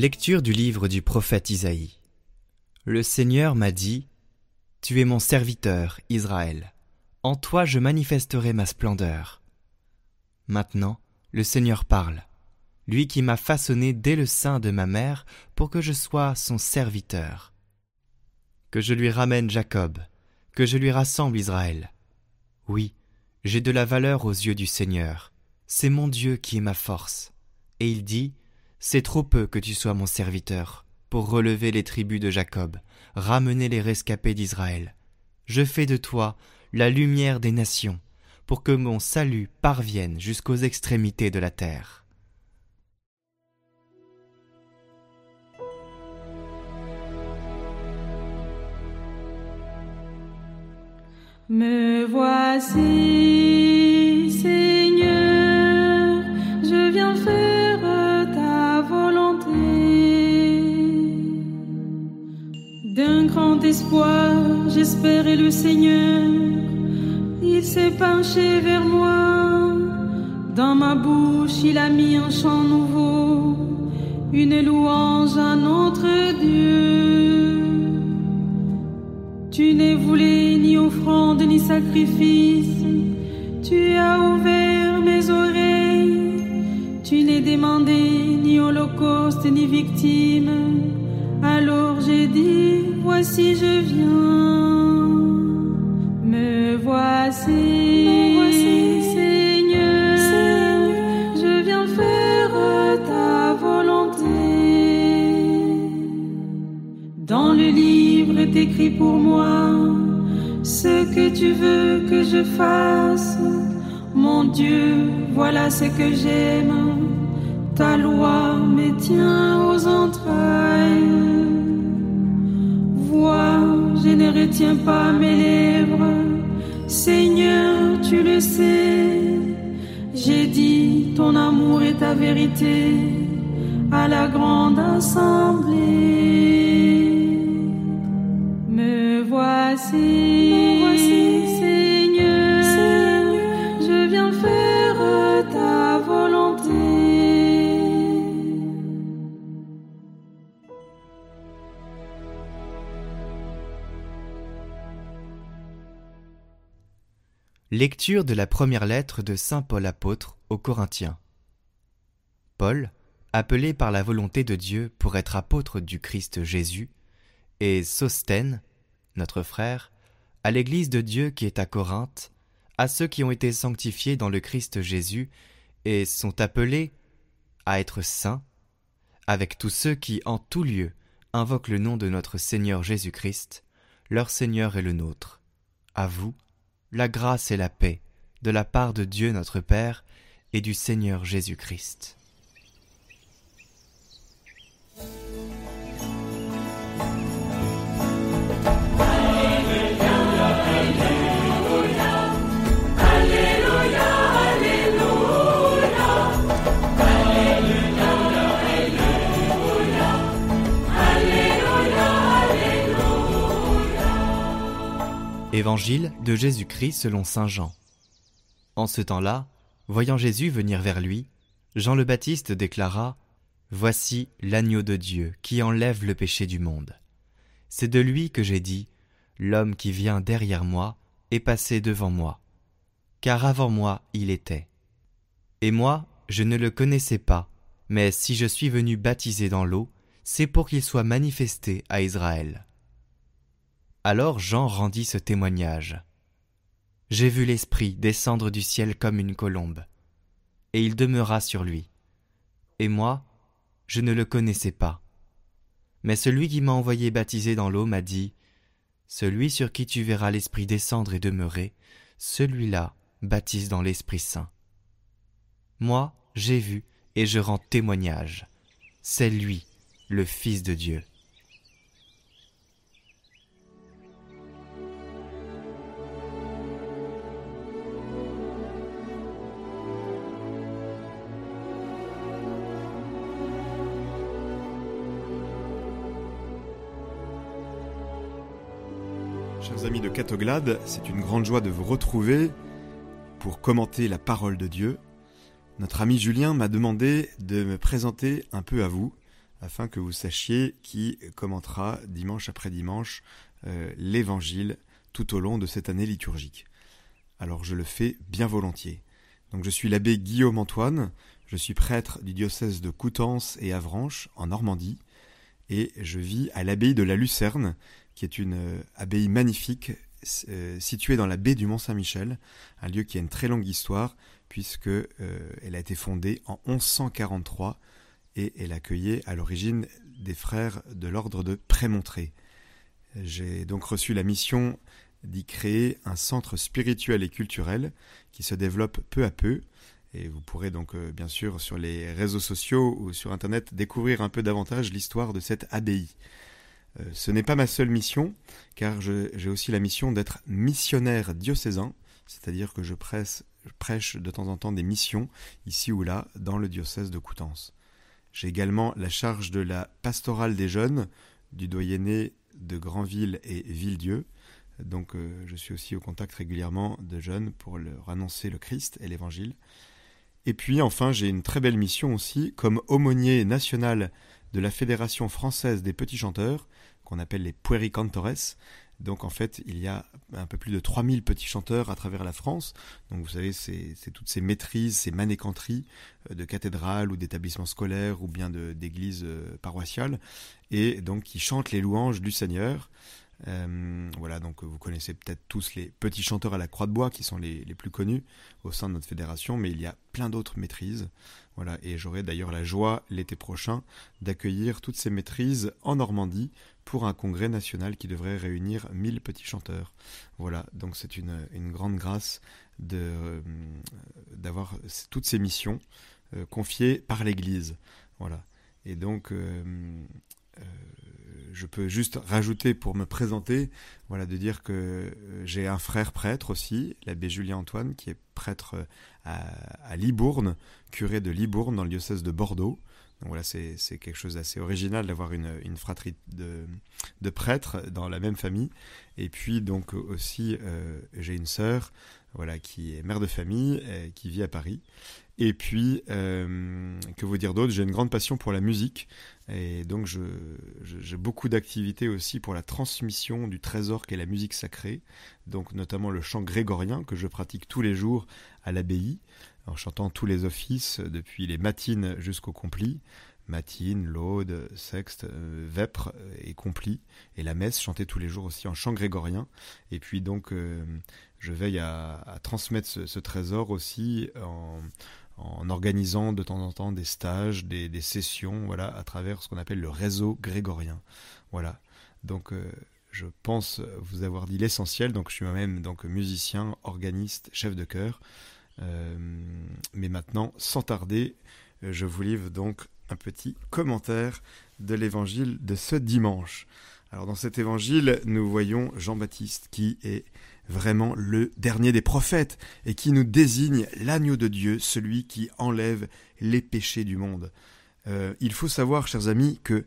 Lecture du livre du prophète Isaïe. Le Seigneur m'a dit, Tu es mon serviteur, Israël. En toi je manifesterai ma splendeur. Maintenant, le Seigneur parle, lui qui m'a façonné dès le sein de ma mère pour que je sois son serviteur. Que je lui ramène Jacob, que je lui rassemble Israël. Oui, j'ai de la valeur aux yeux du Seigneur. C'est mon Dieu qui est ma force. Et il dit, C'est trop peu que tu sois mon serviteur, pour relever les tribus de Jacob, ramener les rescapés d'Israël. Je fais de toi la lumière des nations, pour que mon salut parvienne jusqu'aux extrémités de la terre. D'un grand espoir, j'espérais le Seigneur. Il s'est penché vers moi. Dans ma bouche, il a mis un chant nouveau, une louange à notre Dieu. Tu n'es voulu ni offrande ni sacrifice. Tu as ouvert mes oreilles. Tu n'es demandé ni holocauste ni victime. Voici je viens. Me voici. Me voici, Seigneur. Je viens faire ta volonté. Dans le livre est écrit pour moi ce que tu veux que je fasse. Mon Dieu, voilà ce que j'aime. Ta loi me tient aux entrailles. Je ne retiens pas mes lèvres. Seigneur, tu le sais. J'ai dit, ton amour est ta vérité à la grande assemblée. Me voici, Lecture de la première lettre de Saint Paul apôtre aux Corinthiens. Paul, appelé par la volonté de Dieu pour être apôtre du Christ Jésus, et Sostène, notre frère, à l'Église de Dieu qui est à Corinthe, à ceux qui ont été sanctifiés dans le Christ Jésus et sont appelés à être saints, avec tous ceux qui, en tout lieu, invoquent le nom de notre Seigneur Jésus-Christ, leur Seigneur et le nôtre. À vous, la grâce et la paix de la part de Dieu notre Père et du Seigneur Jésus-Christ. Évangile de Jésus-Christ selon Saint Jean. En ce temps-là, voyant Jésus venir vers lui, Jean le Baptiste déclara Voici l'agneau de Dieu qui enlève le péché du monde. C'est de lui que j'ai dit L'homme qui vient derrière moi est passé devant moi, car avant moi il était. Et moi, je ne le connaissais pas, mais si je suis venu baptiser dans l'eau, c'est pour qu'il soit manifesté à Israël. Alors Jean rendit ce témoignage. J'ai vu l'Esprit descendre du ciel comme une colombe, et il demeura sur lui. Et moi, je ne le connaissais pas. Mais celui qui m'a envoyé baptiser dans l'eau m'a dit, Celui sur qui tu verras l'Esprit descendre et demeurer, celui-là baptise dans l'Esprit Saint. Moi, j'ai vu et je rends témoignage. C'est lui, le Fils de Dieu. Chers amis de Catoglade, c'est une grande joie de vous retrouver pour commenter la parole de Dieu. Notre ami Julien m'a demandé de me présenter un peu à vous afin que vous sachiez qui commentera dimanche après dimanche euh, l'Évangile tout au long de cette année liturgique. Alors je le fais bien volontiers. Donc je suis l'abbé Guillaume Antoine, je suis prêtre du diocèse de Coutances et Avranches en Normandie, et je vis à l'abbaye de la Lucerne, qui est une euh, abbaye magnifique euh, située dans la baie du Mont-Saint-Michel, un lieu qui a une très longue histoire, puisque elle a été fondée en 1143 et elle accueillait à l'origine des frères de l'ordre de Prémontré. J'ai donc reçu la mission d'y créer un centre spirituel et culturel qui se développe peu à peu. Et vous pourrez donc euh, bien sûr sur les réseaux sociaux ou sur Internet découvrir un peu davantage l'histoire de cette abbaye. Euh, ce n'est pas ma seule mission, car j'ai aussi la mission d'être missionnaire diocésain, c'est-à-dire que je prêche de temps en temps des missions, ici ou là, dans le diocèse de Coutances. J'ai également la charge de la pastorale des jeunes, du doyenné de Granville et Villedieu. Donc euh, je suis aussi au contact régulièrement de jeunes pour leur annoncer le Christ et l'Évangile. Et puis enfin j'ai une très belle mission aussi comme aumônier national de la Fédération française des petits chanteurs, qu'on appelle les puericantores, donc en fait, il y a un peu plus de 3000 petits chanteurs à travers la France. Donc vous savez, c'est toutes ces maîtrises, ces manécanteries euh, de cathédrales ou d'établissements scolaires ou bien d'églises euh, paroissiales, et donc qui chantent les louanges du Seigneur. Euh, voilà, donc vous connaissez peut-être tous les petits chanteurs à la croix de bois qui sont les, les, plus connus au sein de notre fédération, mais il y a plein d'autres maîtrises. Voilà, et j'aurai d'ailleurs la joie l'été prochain d'accueillir toutes ces maîtrises en Normandie pour un congrès national qui devrait réunir 1000 petits chanteurs. Voilà, donc c'est une, grande grâce euh, d'avoir toutes ces missions euh, confiées par l'Église. Voilà. Et donc, euh, je peux juste rajouter pour me présenter, voilà, de dire que j'ai un frère prêtre aussi, l'abbé Julien Antoine, qui est prêtre à, à Libourne, curé de Libourne dans le diocèse de Bordeaux. Donc voilà, c'est quelque chose d'assez original d'avoir une, fratrie de, de, prêtres dans la même famille. Et puis donc aussi, euh, j'ai une sœur voilà, qui est mère de famille, qui vit à Paris. Et puis, euh, que vous dire d'autre? J'ai une grande passion pour la musique. Et donc, j'ai beaucoup d'activités aussi pour la transmission du trésor qu'est la musique sacrée. Donc, notamment le chant grégorien que je pratique tous les jours à l'abbaye en chantant tous les offices depuis les matines jusqu'au complis, matines, laude, sexte, euh, vêpres et complis, et la messe chantée tous les jours aussi en chant grégorien. Et puis donc euh, je veille à, transmettre ce, trésor aussi en, organisant de temps en temps des stages, des, sessions, voilà, à travers ce qu'on appelle le réseau grégorien. Voilà. Donc euh, je pense vous avoir dit l'essentiel. Donc je suis moi-même donc musicien, organiste, chef de chœur. Euh, mais maintenant, sans tarder, je vous livre donc un petit commentaire de l'évangile de ce dimanche. Alors dans cet évangile, nous voyons Jean-Baptiste qui est vraiment le dernier des prophètes et qui nous désigne l'agneau de Dieu, celui qui enlève les péchés du monde. Euh, il faut savoir, chers amis, que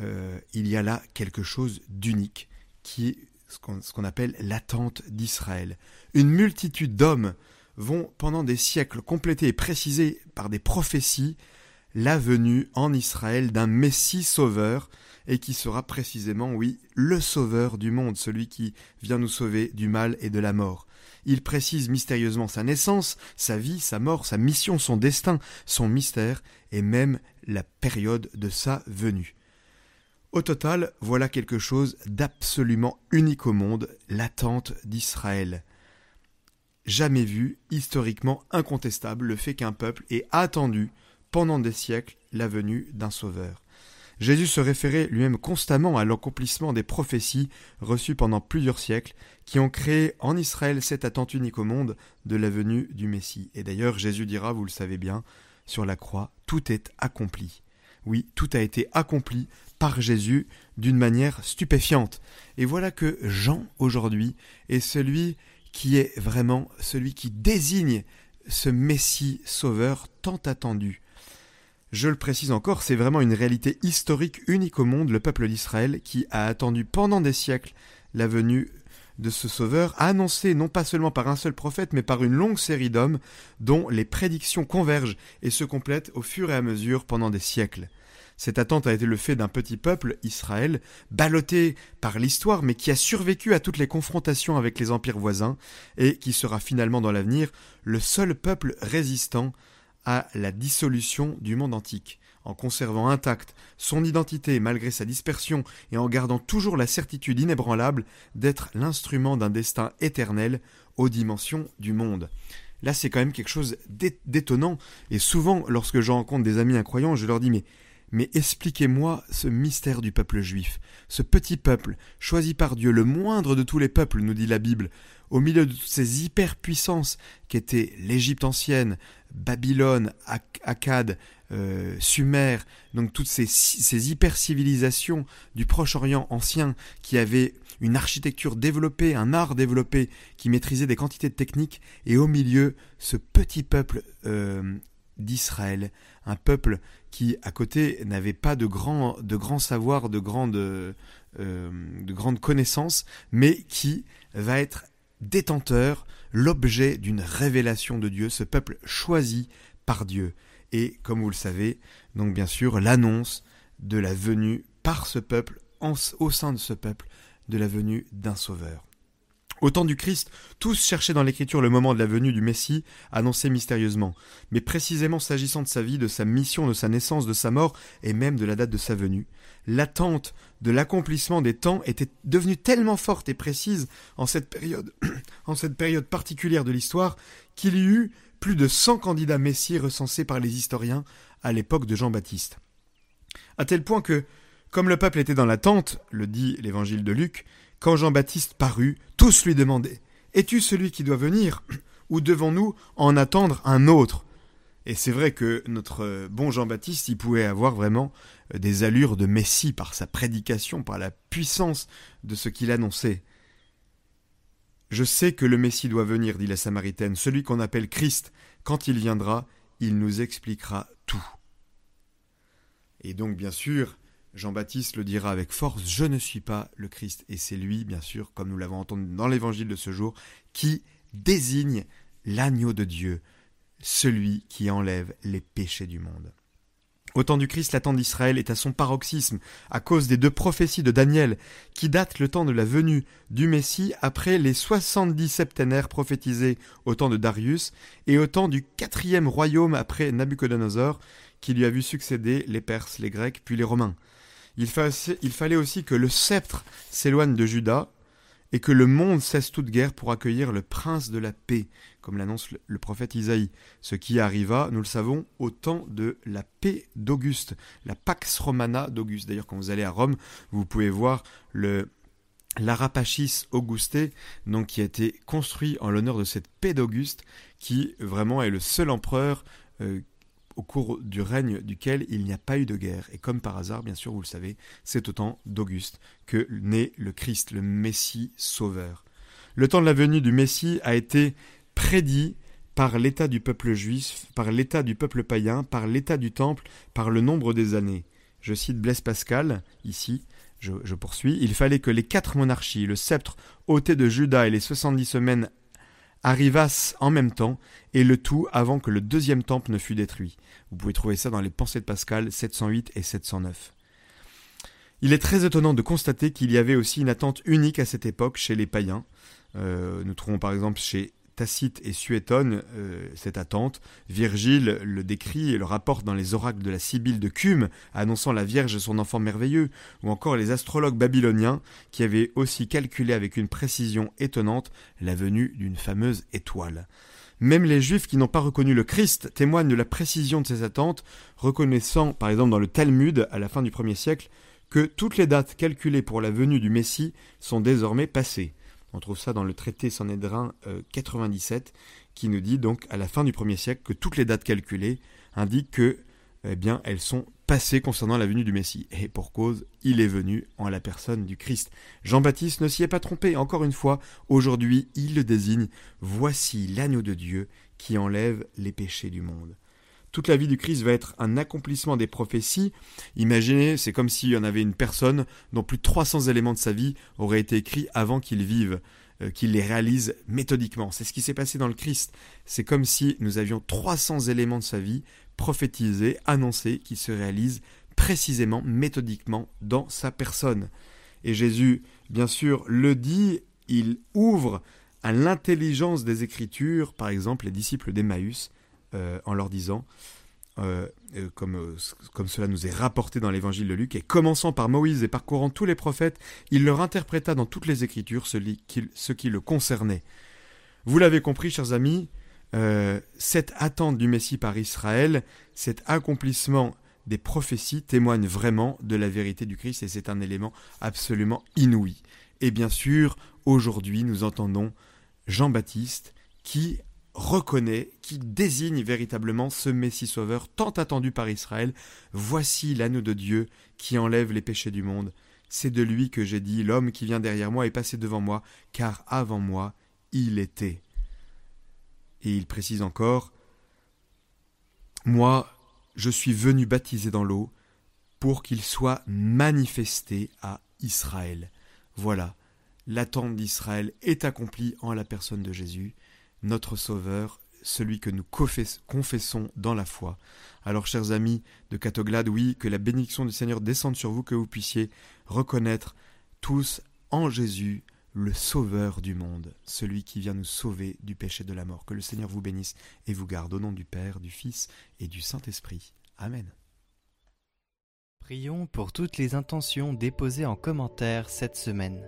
euh, il y a là quelque chose d'unique, qui est ce qu'on appelle l'attente d'Israël. Une multitude d'hommes vont pendant des siècles compléter et préciser par des prophéties la venue en Israël d'un Messie sauveur, et qui sera précisément, oui, le sauveur du monde, celui qui vient nous sauver du mal et de la mort. Il précise mystérieusement sa naissance, sa vie, sa mort, sa mission, son destin, son mystère, et même la période de sa venue. Au total, voilà quelque chose d'absolument unique au monde, l'attente d'Israël jamais vu, historiquement incontestable, le fait qu'un peuple ait attendu pendant des siècles la venue d'un sauveur. Jésus se référait lui-même constamment à l'accomplissement des prophéties reçues pendant plusieurs siècles, qui ont créé en Israël cette attente unique au monde de la venue du Messie. Et d'ailleurs, Jésus dira, vous le savez bien, sur la croix, tout est accompli. Oui, tout a été accompli par Jésus d'une manière stupéfiante. Et voilà que Jean, aujourd'hui, est celui qui est vraiment celui qui désigne ce Messie sauveur tant attendu. Je le précise encore, c'est vraiment une réalité historique unique au monde, le peuple d'Israël, qui a attendu pendant des siècles la venue de ce sauveur, annoncé non pas seulement par un seul prophète, mais par une longue série d'hommes, dont les prédictions convergent et se complètent au fur et à mesure pendant des siècles. Cette attente a été le fait d'un petit peuple, Israël, ballotté par l'histoire, mais qui a survécu à toutes les confrontations avec les empires voisins, et qui sera finalement dans l'avenir le seul peuple résistant à la dissolution du monde antique, en conservant intacte son identité malgré sa dispersion et en gardant toujours la certitude inébranlable d'être l'instrument d'un destin éternel aux dimensions du monde. Là, c'est quand même quelque chose d'étonnant, et souvent, lorsque je rencontre des amis incroyants, je leur dis mais expliquez-moi ce mystère du peuple juif, ce petit peuple, choisi par Dieu, le moindre de tous les peuples, nous dit la Bible, au milieu de toutes ces hyperpuissances qu'étaient l'Égypte ancienne, Babylone, Akkad, euh, Sumer, donc toutes ces, ces hyper-civilisations du Proche-Orient ancien qui avaient une architecture développée, un art développé, qui maîtrisait des quantités de techniques, et au milieu, ce petit peuple euh, d'Israël, un peuple qui, à côté, n'avait pas de grands de grand savoir, de grandes, euh, de grandes connaissances, mais qui va être détenteur, l'objet d'une révélation de Dieu, ce peuple choisi par Dieu. Et, comme vous le savez, donc bien sûr, l'annonce de la venue par ce peuple, au sein de ce peuple, de la venue d'un sauveur. Au temps du Christ, tous cherchaient dans l'Écriture le moment de la venue du Messie, annoncé mystérieusement. Mais précisément s'agissant de sa vie, de sa mission, de sa naissance, de sa mort, et même de la date de sa venue, l'attente de l'accomplissement des temps était devenue tellement forte et précise en cette période, particulière de l'histoire, qu'il y eut plus de 100 candidats messies recensés par les historiens à l'époque de Jean-Baptiste. À tel point que, comme le peuple était dans l'attente, le dit l'évangile de Luc, quand Jean-Baptiste parut, tous lui demandaient Es-tu celui qui doit venir Ou devons-nous en attendre un autre? Et c'est vrai que notre bon Jean-Baptiste, il pouvait avoir vraiment euh, des allures de Messie par sa prédication, par la puissance de ce qu'il annonçait. Je sais que le Messie doit venir, dit la Samaritaine, celui qu'on appelle Christ. Quand il viendra, il nous expliquera tout. Et donc, bien sûr, Jean-Baptiste le dira avec force, je ne suis pas le Christ. Et c'est lui, bien sûr, comme nous l'avons entendu dans l'évangile de ce jour, qui désigne l'agneau de Dieu, celui qui enlève les péchés du monde. Au temps du Christ, l'attente d'Israël est à son paroxysme, à cause des deux prophéties de Daniel, qui datent le temps de la venue du Messie après les soixante-dix septénaires prophétisés au temps de Darius, et au temps du quatrième royaume après Nabuchodonosor, qui lui a vu succéder les Perses, les Grecs, puis les Romains. Il, fallait aussi que le sceptre s'éloigne de Juda et que le monde cesse toute guerre pour accueillir le prince de la paix, comme l'annonce le prophète Isaïe, ce qui arriva, nous le savons, au temps de la paix d'Auguste, la Pax Romana d'Auguste. D'ailleurs, quand vous allez à Rome, vous pouvez voir le l'Arapachis Auguste, donc qui a été construit en l'honneur de cette paix d'Auguste, qui vraiment est le seul empereur euh, au cours du règne duquel il n'y a pas eu de guerre. Et comme par hasard, bien sûr, vous le savez, c'est au temps d'Auguste que naît le Christ, le Messie sauveur. Le temps de la venue du Messie a été prédit par l'état du peuple juif, par l'état du peuple païen, par l'état du temple, par le nombre des années. Je cite Blaise Pascal, ici, je, poursuis, il fallait que les quatre monarchies, le sceptre ôté de Judas et les soixante-dix semaines arrivassent en même temps, et le tout avant que le deuxième temple ne fût détruit. Vous pouvez trouver ça dans les Pensées de Pascal 708 et 709. Il est très étonnant de constater qu'il y avait aussi une attente unique à cette époque chez les païens. Euh, nous trouvons par exemple chez Tacite et Suétone euh, cette attente. Virgile le décrit et le rapporte dans les oracles de la Sibylle de Cume, annonçant la Vierge et son enfant merveilleux, ou encore les astrologues babyloniens qui avaient aussi calculé avec une précision étonnante la venue d'une fameuse étoile. Même les Juifs qui n'ont pas reconnu le Christ témoignent de la précision de ces attentes, reconnaissant, par exemple dans le Talmud, à la fin du premier siècle, que toutes les dates calculées pour la venue du Messie sont désormais passées. On trouve ça dans le traité Sanhédrin 97, euh, qui nous dit donc à la fin du premier siècle que toutes les dates calculées indiquent que, eh bien, elles sont passées concernant la venue du Messie. Et pour cause, il est venu en la personne du Christ. Jean-Baptiste ne s'y est pas trompé. Encore une fois, aujourd'hui, il le désigne. Voici l'agneau de Dieu qui enlève les péchés du monde. Toute la vie du Christ va être un accomplissement des prophéties. Imaginez, c'est comme s'il y en avait une personne dont plus de 300 éléments de sa vie auraient été écrits avant qu'il vive, euh, qu'il les réalise méthodiquement. C'est ce qui s'est passé dans le Christ. C'est comme si nous avions 300 éléments de sa vie prophétisés, annoncés, qui se réalisent précisément, méthodiquement, dans sa personne. Et Jésus, bien sûr, le dit, il ouvre à l'intelligence des Écritures, par exemple les disciples d'Emmaüs, euh, en leur disant, euh, euh, comme, comme cela nous est rapporté dans l'évangile de Luc, et commençant par Moïse et parcourant tous les prophètes, il leur interpréta dans toutes les Écritures ce, ce qui le concernait. Vous l'avez compris, chers amis, cette attente du Messie par Israël, cet accomplissement des prophéties témoigne vraiment de la vérité du Christ et c'est un élément absolument inouï. Et bien sûr, aujourd'hui, nous entendons Jean-Baptiste qui reconnaît, qui désigne véritablement ce Messie sauveur tant attendu par Israël. Voici l'anneau de Dieu qui enlève les péchés du monde. C'est de lui que j'ai dit, l'homme qui vient derrière moi est passé devant moi, car avant moi, il était. Et il précise encore, Moi, je suis venu baptiser dans l'eau pour qu'il soit manifesté à Israël. Voilà, l'attente d'Israël est accomplie en la personne de Jésus, notre Sauveur, celui que nous confessons dans la foi. Alors, chers amis de Catoglade, oui, que la bénédiction du Seigneur descende sur vous, que vous puissiez reconnaître tous en Jésus le Sauveur du monde, celui qui vient nous sauver du péché de la mort. Que le Seigneur vous bénisse et vous garde au nom du Père, du Fils et du Saint-Esprit. Amen. Prions pour toutes les intentions déposées en commentaire cette semaine.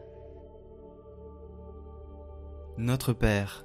Notre Père,